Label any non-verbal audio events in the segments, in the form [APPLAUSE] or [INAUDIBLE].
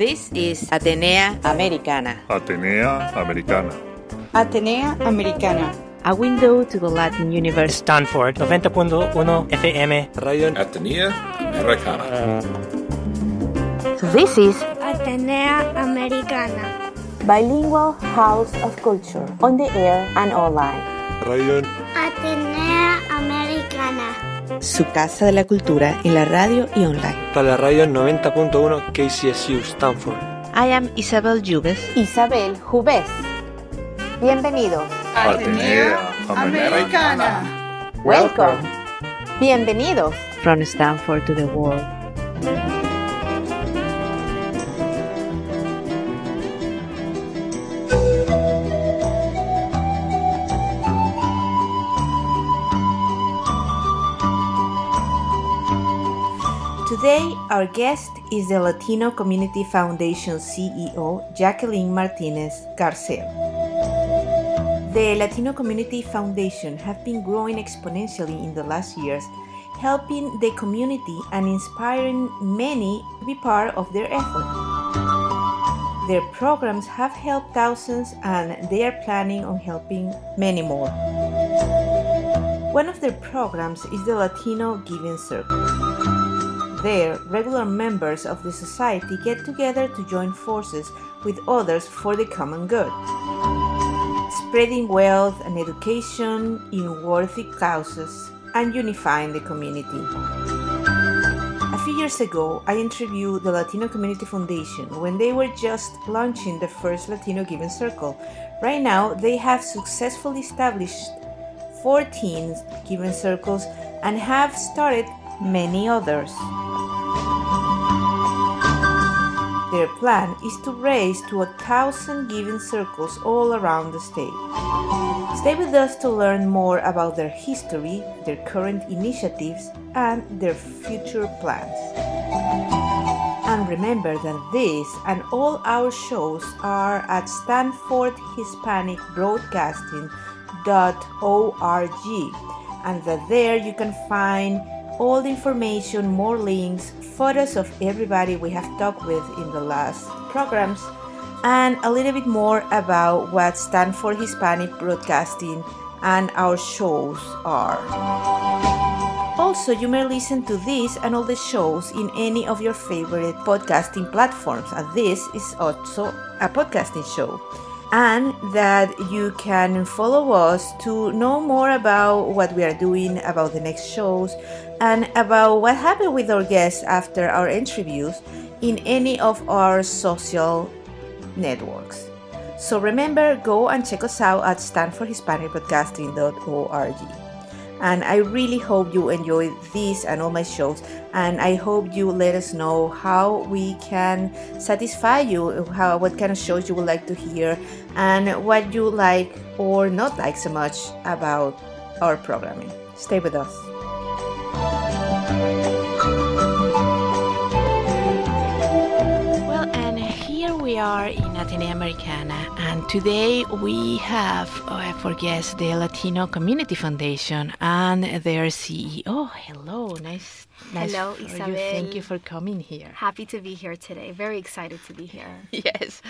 This is Atenea Americana. Atenea Americana. Atenea Americana. A window to the Latin universe. Stanford 90.1 FM. Radio Atenea Americana. This is Atenea Americana. Bilingual House of Culture on the air and online. Radio Atenea Americana. Su casa de la cultura en la radio y online. Para la radio 90.1 KCSU Stanford. I am Isabel Jubes. Isabel Jubés. Bienvenidos. Atenea Americana. Welcome. Bienvenidos. From Stanford to the world. Our guest is the Latino Community Foundation CEO, Jacqueline Martinez Garcel. The Latino Community Foundation have been growing exponentially in the last years, helping the community and inspiring many to be part of their effort. Their programs have helped thousands and they are planning on helping many more. One of their programs is the Latino Giving Circle. There, regular members of the society get together to join forces with others for the common good, spreading wealth and education in worthy causes and unifying the community. A few years ago, I interviewed the Latino Community Foundation when they were just launching the first Latino Giving Circle. Right now, they have successfully established 14 Giving Circles and have started many others. Their plan is to raise to a thousand giving circles all around the state. Stay with us to learn more about their history, their current initiatives, and their future plans. And remember that this and all our shows are at stanfordhispanicbroadcasting.org and that there you can find all the information, more links, photos of everybody we have talked with in the last programs, and a little bit more about what Stanford Hispanic Broadcasting and our shows are. Also, you may listen to this and all the shows in any of your favorite podcasting platforms, and this is also a podcasting show. And that you can follow us to know more about what we are doing, about the next shows, and about what happened with our guests after our interviews in any of our social networks. So remember, go and check us out at stanfordhispanicbroadcasting.org. And I really hope you enjoy this and all my shows. And I hope you let us know how we can satisfy you, how what kind of shows you would like to hear, and what you like or not like so much about our programming. Stay with us. Well, and here we are in Atenea Americana, and today we have uh, for guests the Latino Community Foundation and their CEO. Hello, nice. nice Hello, for you. Isabel. Thank you for coming here. Happy to be here today. Very excited to be here. [LAUGHS] Yes.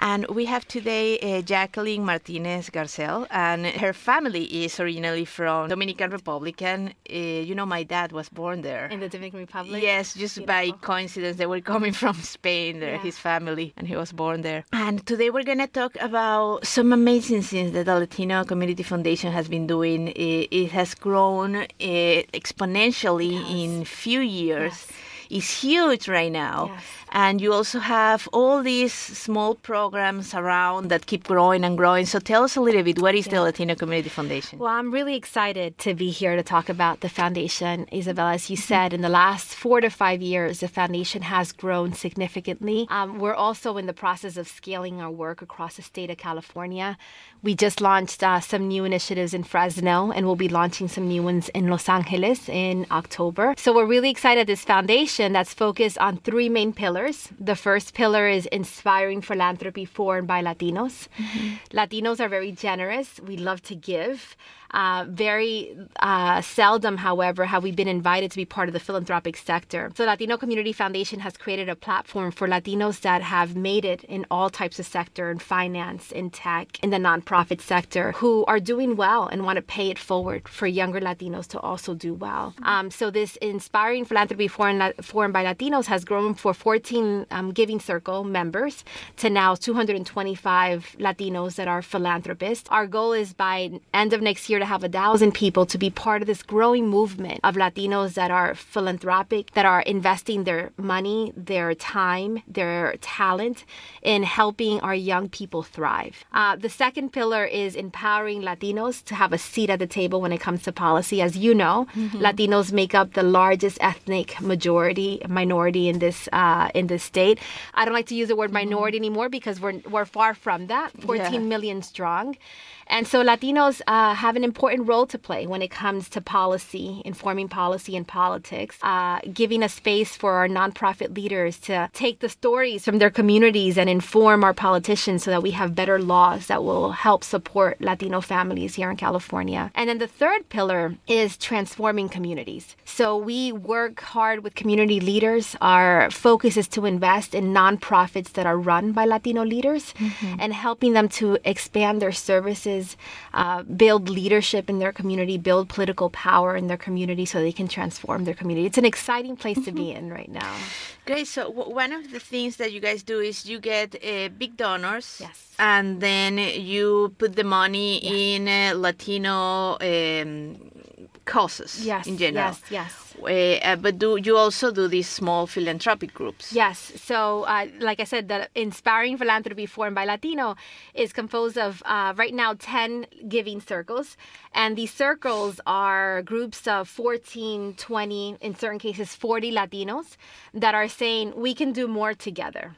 And we have today uh, Jacqueline Martinez Garcel, and her family is originally from Dominican Republic. And uh, you know, my dad was born there. In the Dominican Republic? Yes, just by coincidence, they were coming [LAUGHS] from Spain, there, Yeah. his family, and he was born there. And today we're going to talk about some amazing things that the Latino Community Foundation has been doing. It, it has grown uh, exponentially in few years. Yes. It's huge right now. Yes. And you also have all these small programs around that keep growing and growing. So tell us a little bit what is the Latino Community Foundation? Well, I'm really excited to be here to talk about the foundation. Isabella, as you said, in the last four to five years, the foundation has grown significantly. Um, we're also in the process of scaling our work across the state of California. We just launched uh, some new initiatives in Fresno, and we'll be launching some new ones in Los Angeles in October. So we're really excited. This foundation that's focused on three main pillars. The first pillar is inspiring philanthropy for and by Latinos. Mm-hmm. Latinos are very generous. We love to give. Uh, very uh, seldom, however, have we been invited to be part of the philanthropic sector. So, Latino Community Foundation has created a platform for Latinos that have made it in all types of sector, in finance, in tech, in the nonprofit sector, who are doing well and want to pay it forward for younger Latinos to also do well. Um, so, this inspiring philanthropy forum, forum by Latinos has grown for 14 um, Giving Circle members to now 225 Latinos that are philanthropists. Our goal is by end of next year to have a thousand people to be part of this growing movement of Latinos that are philanthropic, that are investing their money, their time, their talent in helping our young people thrive. Uh, the second pillar is empowering Latinos to have a seat at the table when it comes to policy. As you know, mm-hmm. Latinos make up the largest ethnic majority minority in this uh, in this state. I don't like to use the word mm-hmm. minority anymore because we're we're far from that. Fourteen yeah. million strong. And so Latinos uh, have an important role to play when it comes to policy, informing policy and politics, uh, giving a space for our nonprofit leaders to take the stories from their communities and inform our politicians so that we have better laws that will help support Latino families here in California. And then the third pillar is transforming communities. So we work hard with community leaders. Our focus is to invest in nonprofits that are run by Latino leaders mm-hmm. and helping them to expand their services uh, build leadership in their community, build political power in their community so they can transform their community. It's an exciting place to be mm-hmm. in right now. Great. So, w- one of the things that you guys do is you get uh, big donors. Yes. And then you put the money yes. in uh, Latino um, causes yes, in general. Yes, yes. Uh, but do you also do these small philanthropic groups? Yes. So, uh, like I said, the Inspiring Philanthropy Forum by Latino is composed of uh, right now 10 giving circles. And these circles are groups of 14, 20, in certain cases, 40 Latinos that are saying we can do more together.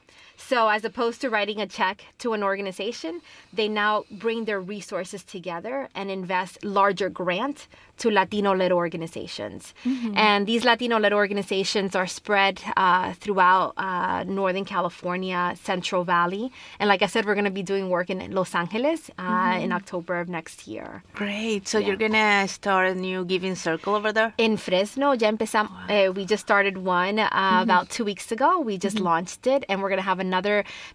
So, as opposed to writing a check to an organization, they now bring their resources together and invest larger grant to Latino-led organizations. Mm-hmm. And these Latino-led organizations are spread uh, throughout uh, Northern California, Central Valley, and like I said, we're going to be doing work in Los Angeles uh, mm-hmm. in October of next year. Great. So yeah. you're going to start a new giving circle over there in Fresno. Ya empezamos. Wow. Uh, we just started one uh, mm-hmm. about two weeks ago. We just mm-hmm. launched it, and we're going to have another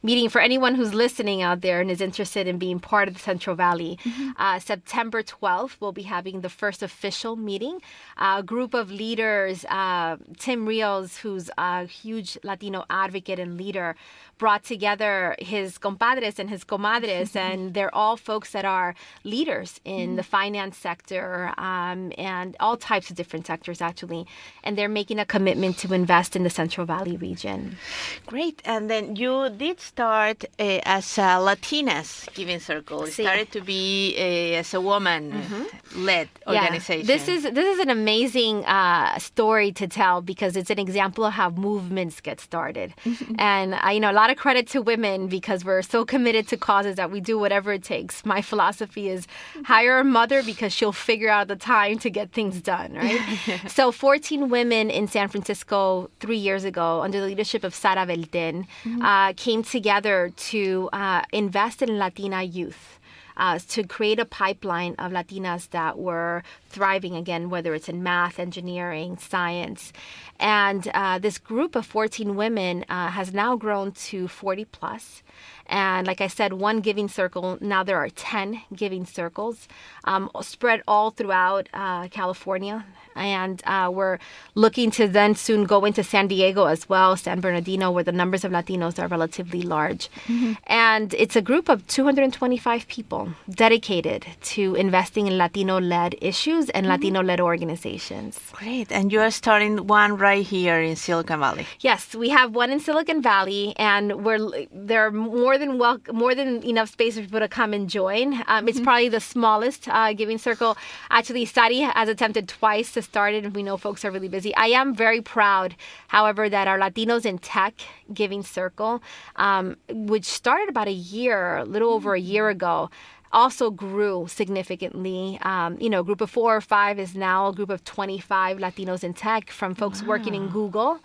meeting for anyone who's listening out there and is interested in being part of the Central Valley. Mm-hmm. Uh, September 12th, we'll be having the first official meeting. A group of leaders, uh, Tim Rios, who's a huge Latino advocate and leader, brought together his compadres and his comadres, [LAUGHS] and they're all folks that are leaders in the finance sector um, and all types of different sectors, actually. And they're making a commitment to invest in the Central Valley region. Great. And then you did start uh, as a Latinas Giving Circle. It sí. started to be uh, as a woman mm-hmm. led organization. Yeah. This is this is an amazing uh, story to tell because it's an example of how movements get started. [LAUGHS] and uh, you know, a lot lot of credit to women because we're so committed to causes that we do whatever it takes. My philosophy is hire a mother because she'll figure out the time to get things done, right? [LAUGHS] so 14 women in San Francisco three years ago, under the leadership of Sara Belten, mm-hmm. Uh, came together to uh, invest in Latina youth uh, to create a pipeline of Latinas that were thriving again, whether it's in math, engineering, science. And uh, this group of 14 women uh, has now grown to 40 plus. And like I said, one giving circle, now there are 10 giving circles um, spread all throughout uh, California and uh, we're looking to then soon go into San Diego as well, San Bernardino, where the numbers of Latinos are relatively large. Mm-hmm. And it's a group of 225 people dedicated to investing in Latino led issues and mm-hmm. Latino led organizations. Great. And you are starting one right here in Silicon Valley. Yes, we have one in Silicon Valley, and we're there are more than well, more than enough space for people to come and join. Um, mm-hmm. It's probably the smallest uh, giving circle. Actually, Sari has attempted twice to start it, and we know folks are really busy. I am very proud, however, that our Latinos in Tech Giving Circle, um, which started about a year, a little over a year ago, also grew significantly. Um, you know, group of four or five is now a group of 25 Latinos in tech from folks working in Google,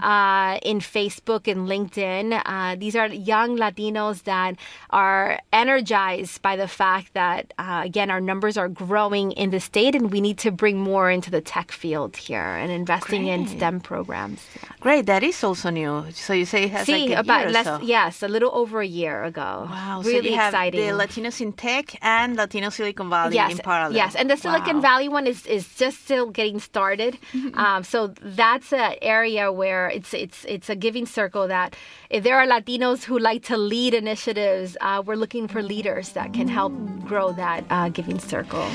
uh, in Facebook and LinkedIn. Uh, these are young Latinos that are energized by the fact that, uh, again, our numbers are growing in the state and we need to bring more into the tech field here and investing in STEM programs. Great, that is also new. So you say it has See, like about less, so. yes, a little over a year ago. Wow, so really have exciting. the Latinos in tech and Latino Silicon Valley yes, in parallel. Yes, and the Silicon Wow. Valley one is, is just still getting started. Um, so that's an area where it's it's it's a giving circle that if there are Latinos who like to lead initiatives, uh, we're looking for leaders that can help grow that uh, giving circle.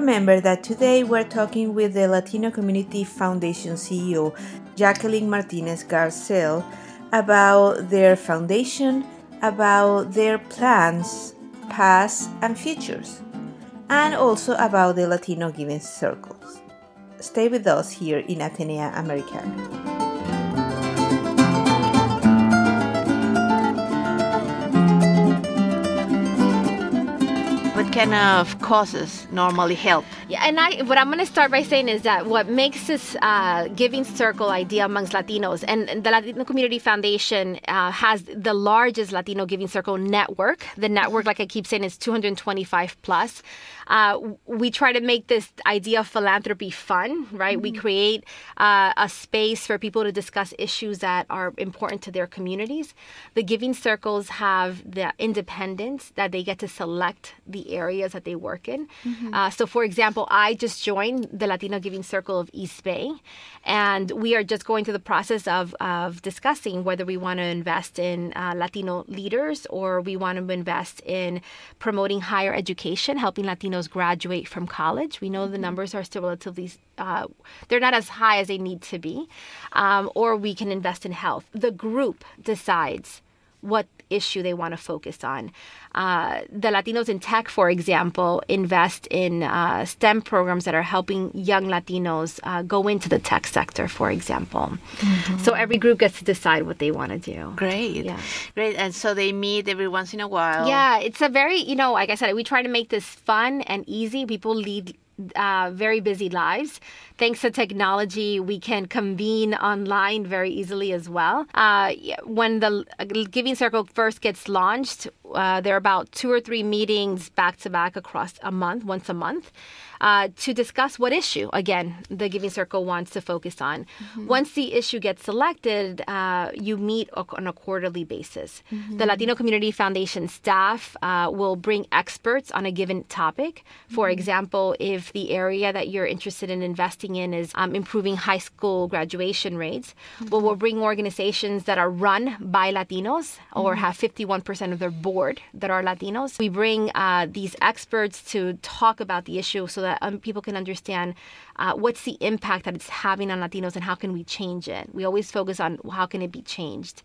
Remember that today we're talking with the Latino Community Foundation CEO, Jacqueline Martinez Garcel, about their foundation, about their plans, past and futures, and also about the Latino Giving Circles. Stay with us here in Atenea Americana. Kind of causes normally help? Yeah, and I what I'm going to start by saying is that what makes this uh, giving circle idea amongst Latinos, and, and the Latino Community Foundation uh, has the largest Latino giving circle network. The network, like I keep saying, is 225 plus. Uh, we try to make this idea of philanthropy fun, right? We create uh, a space for people to discuss issues that are important to their communities. The giving circles have the independence that they get to select the areas that they work in. Uh, so, for example, I just joined the Latino Giving Circle of East Bay, and we are just going through the process of, of discussing whether we want to invest in uh, Latino leaders or we want to invest in promoting higher education, helping Latinos graduate from college. We know the numbers are still relatively uh, they're not as high as they need to be, um, or we can invest in health. The group decides what issue they want to focus on. Uh, the Latinos in Tech, for example, invest in uh, STEM programs that are helping young Latinos uh, go into the tech sector, for example. So every group gets to decide what they want to do. Great. Yeah. Great. And so they meet every once in a while. Yeah, it's a very, you know, like I said, we try to make this fun and easy. People lead uh, very busy lives. Thanks to technology, we can convene online very easily as well. Uh, when the Giving Circle first gets launched, uh, there are about two or three meetings back to back across a month, once a month. Uh, to discuss what issue, again, the Giving Circle wants to focus on. Once the issue gets selected, uh, you meet on a quarterly basis. The Latino Community Foundation staff uh, will bring experts on a given topic. For example, if the area that you're interested in investing in is um, improving high school graduation rates, well, we'll bring organizations that are run by Latinos or have 51% of their board that are Latinos. We bring uh, these experts to talk about the issue so that um, people can understand uh, what's the impact that it's having on Latinos and how can we change it. We always focus on how can it be changed.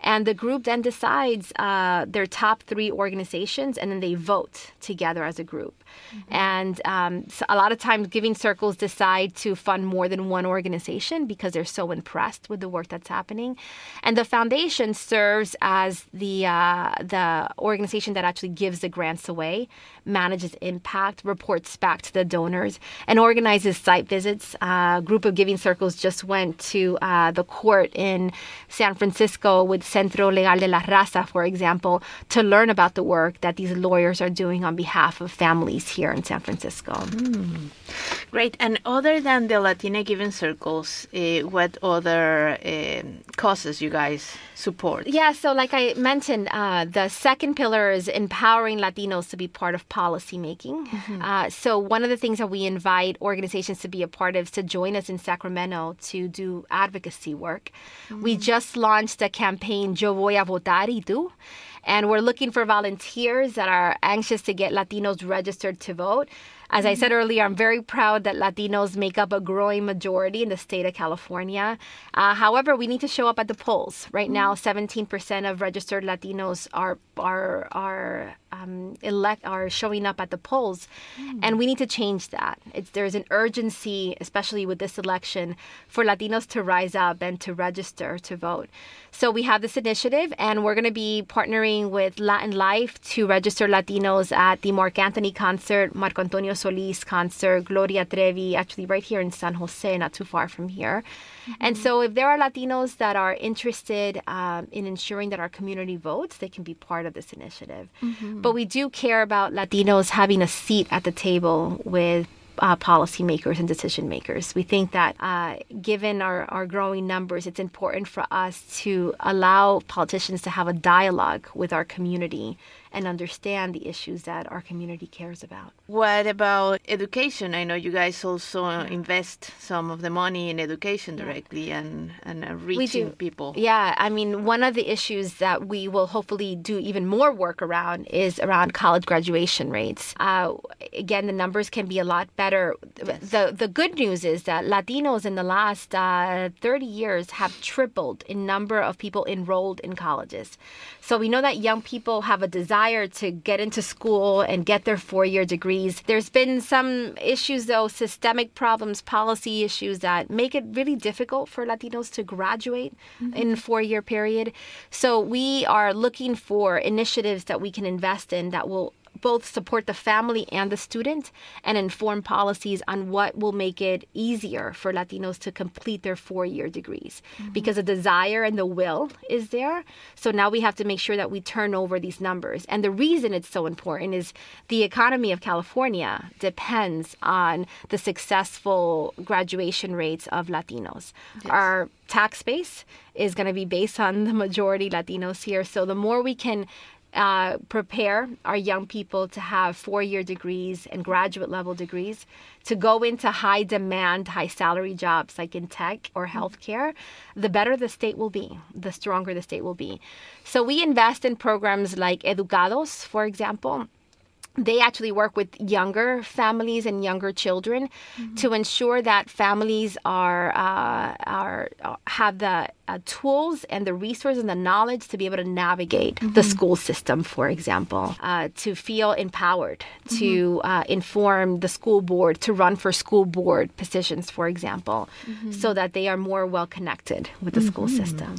And the group then decides uh, their top three organizations and then they vote together as a group. And um, so a lot of times, giving circles decide to fund more than one organization because they're so impressed with the work that's happening. And the foundation serves as the uh, the organization that actually gives the grants away, manages impact, reports back to the donors, and organizes site visits. A group of giving circles just went to uh, the court in San Francisco with Centro Legal de la Raza, for example, to learn about the work that these lawyers are doing on behalf of families here in San Francisco. Great. And other than the Latina Giving Circles, uh, what other um causes you guys support? Yeah, so like I mentioned, uh, the second pillar is empowering Latinos to be part of policy making. Uh, so one of the things that we invite organizations to be a part of is to join us in Sacramento to do advocacy work. We just launched a campaign, Yo voy a votar y tú. And we're looking for volunteers that are anxious to get Latinos registered to vote. As I said earlier, I'm very proud that Latinos make up a growing majority in the state of California. Uh, however, we need to show up at the polls. Right now, 17% of registered Latinos are are are um, elect are showing up at the polls, and we need to change that. It's, there's an urgency, especially with this election, for Latinos to rise up and to register to vote. So we have this initiative, and we're going to be partnering with Latin Life to register Latinos at the Marc Anthony concert, Marco Antonio Solis concert, Gloria Trevi, actually right here in San Jose, not too far from here. And so, if there are Latinos that are interested um, in ensuring that our community votes, they can be part of this initiative. But we do care about Latinos having a seat at the table with uh, policymakers and decision makers. We think that uh, given our, our growing numbers, it's important for us to allow politicians to have a dialogue with our community and understand the issues that our community cares about. What about education? I know you guys also invest some of the money in education directly and, and uh, reaching people. Yeah, I mean, one of the issues that we will hopefully do even more work around is around college graduation rates. Uh, again, the numbers can be a lot better. The the good news is that Latinos in the last uh, 30 years have tripled in number of people enrolled in colleges. So we know that young people have a desire to get into school and get their four-year degrees. There's been some issues though, systemic problems, policy issues that make it really difficult for Latinos to graduate in four-year period. So we are looking for initiatives that we can invest in that will both support the family and the student and inform policies on what will make it easier for Latinos to complete their four year degrees mm-hmm. because the desire and the will is there. So now we have to make sure that we turn over these numbers. And the reason it's so important is the economy of California depends on the successful graduation rates of Latinos. Our tax base is going to be based on the majority Latinos here. So the more we can uh, prepare our young people to have four year degrees and graduate level degrees to go into high demand, high salary jobs like in tech or healthcare, the better the state will be, the stronger the state will be. So we invest in programs like Educados, for example they actually work with younger families and younger children to ensure that families are uh, are have the uh, tools and the resources and the knowledge to be able to navigate the school system, for example, uh, to feel empowered, to uh, inform the school board, to run for school board positions, for example, so that they are more well connected with the school system.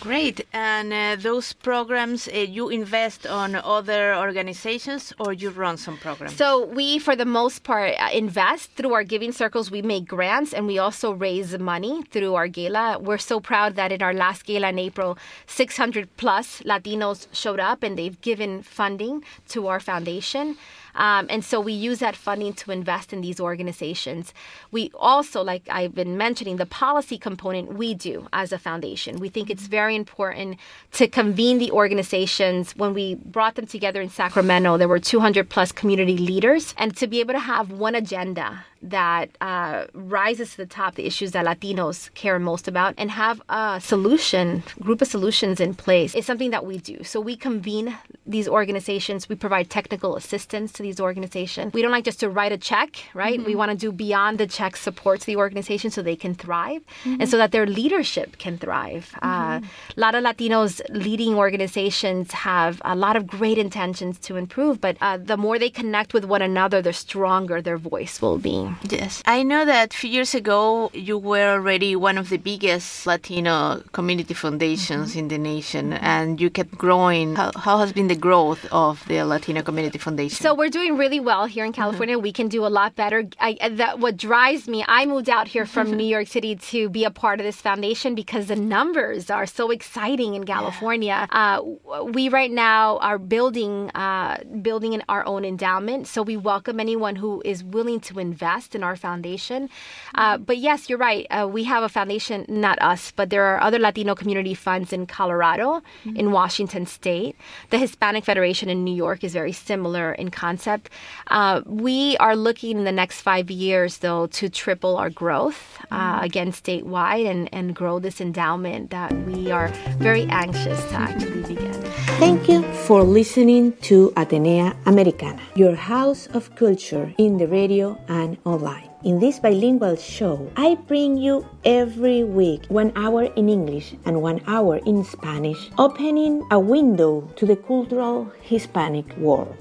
Great. And uh, those programs, uh, you invest on other organizations or you run some programs? So we, for the most part, uh, invest through our giving circles. We make grants and we also raise money through our gala. We're so proud that in our last gala in April, 600 plus Latinos showed up and they've given funding to our foundation. Um, and so we use that funding to invest in these organizations. We also, like I've been mentioning, the policy component we do as a foundation. We think it's very important to convene the organizations. When we brought them together in Sacramento, there were 200 plus community leaders, and to be able to have one agenda that uh, rises to the top the issues that Latinos care most about and have a solution, group of solutions in place is something that we do. So we convene these organizations, we provide technical assistance to these organizations. We don't like just to write a check, right? We want to do beyond the check support to the organization so they can thrive and so that their leadership can thrive. Uh, a lot of Latinos leading organizations have a lot of great intentions to improve, but uh, the more they connect with one another, the stronger their voice will be. Yes. I know that a few years ago you were already one of the biggest Latino community foundations in the nation and you kept growing. How, how has been the growth of the Latino Community Foundation? So we're doing really well here in California. We can do a lot better. I, that what drives me. I moved out here from New York City to be a part of this foundation because the numbers are so exciting in California. Uh, we right now are building uh, building in our own endowment, so we welcome anyone who is willing to invest in our foundation. Uh, but yes, you're right. Uh, we have a foundation, not us, but there are other Latino community funds in Colorado, in Washington State. The Hispanic Federation in New York is very similar in concept. Uh, we are looking in the next five years, though, to triple our growth uh, again statewide and, and grow this endowment that we are very anxious to actually begin. Thank you for listening to Atenea Americana, your house of culture in the radio and online. In this bilingual show, I bring you every week one hour in English and one hour in Spanish, opening a window to the cultural Hispanic world.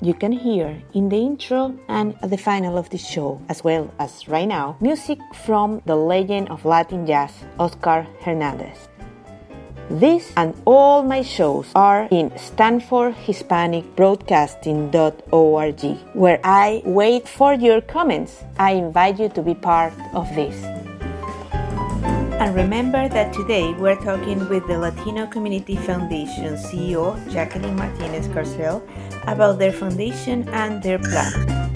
You can hear in the intro and at the final of the show, as well as right now, music from the legend of Latin jazz, Oscar Hernandez. This and all my shows are in StanfordHispanicBroadcasting.org, where I wait for your comments. I invite you to be part of this. And remember that today we're talking with the Latino Community Foundation CEO, Jacqueline Martinez Garcel, about their foundation and their plan.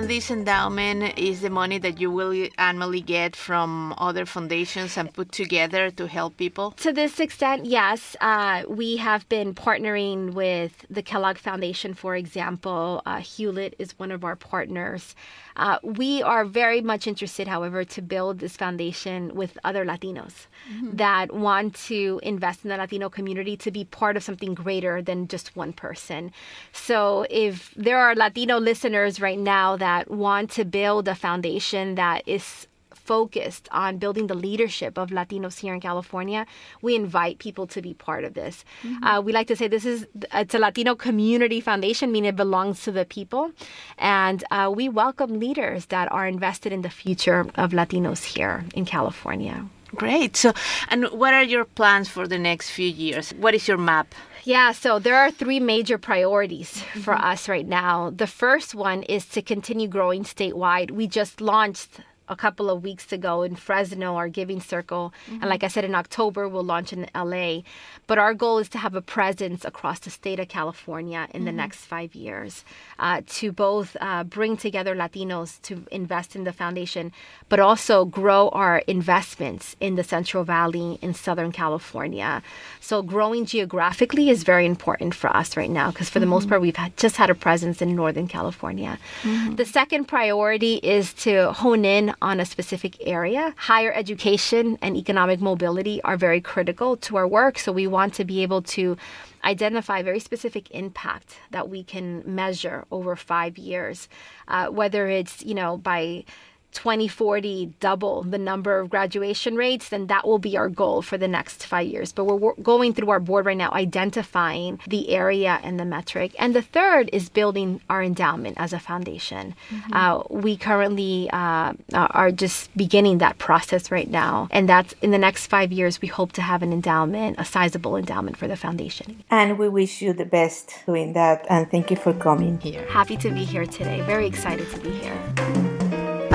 And this endowment is the money that you will annually get from other foundations and put together to help people? To this extent, yes. Uh, we have been partnering with the Kellogg Foundation, for example. Uh, Hewlett is one of our partners. Uh, we are very much interested, however, to build this foundation with other Latinos mm-hmm. that want to invest in the Latino community to be part of something greater than just one person. So, if there are Latino listeners right now that want to build a foundation that is focused on building the leadership of Latinos here in California, we invite people to be part of this. Mm-hmm. Uh, we like to say this is it's a Latino community foundation, meaning it belongs to the people, and uh, we welcome leaders that are invested in the future of Latinos here in California. Great. So, and what are your plans for the next few years? What is your map? Yeah, so there are three major priorities mm-hmm. for us right now. The first one is to continue growing statewide. We just launched a couple of weeks ago in Fresno, our Giving Circle. Mm-hmm. And like I said, in October, we'll launch in LA. But our goal is to have a presence across the state of California in mm-hmm. the next five years uh, to both uh, bring together Latinos to invest in the foundation, but also grow our investments in the Central Valley in Southern California. So growing geographically is very important for us right now because for mm-hmm. the most mm-hmm. part, we've had, just had a presence in Northern California. Mm-hmm. The second priority is to hone in on a specific area. Higher education and economic mobility are very critical to our work. So we want to be able to identify very specific impact that we can measure over five years, uh, whether it's, you know, by 2040 double the number of graduation rates, then that will be our goal for the next five years. But we're going through our board right now, identifying the area and the metric. And the third is building our endowment as a foundation. Mm-hmm. Uh, we currently uh, are just beginning that process right now. And that's in the next five years, we hope to have an endowment, a sizable endowment for the foundation. And we wish you the best doing that. And thank you for coming here. Happy to be here today. Very excited to be here.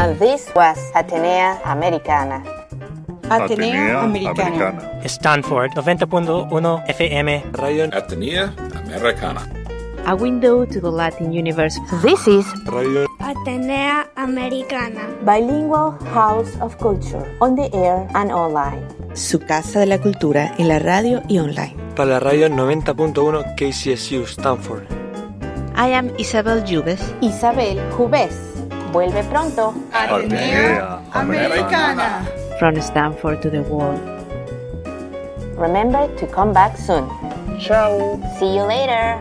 And this was Atenea Americana. Atenea, Americana. Stanford 90.1 FM. Radio Atenea Americana. A window to the Latin universe. This is Radio Atenea Americana. Bilingual House of Culture. On the air and online. Su casa de la cultura en la radio y online. Para la radio 90.1 KCSU Stanford. I am Isabel Jubes. Isabel Jubes. Vuelve pronto. Atenea Americana. From Stanford to the world. Remember to come back soon. Ciao. See you later.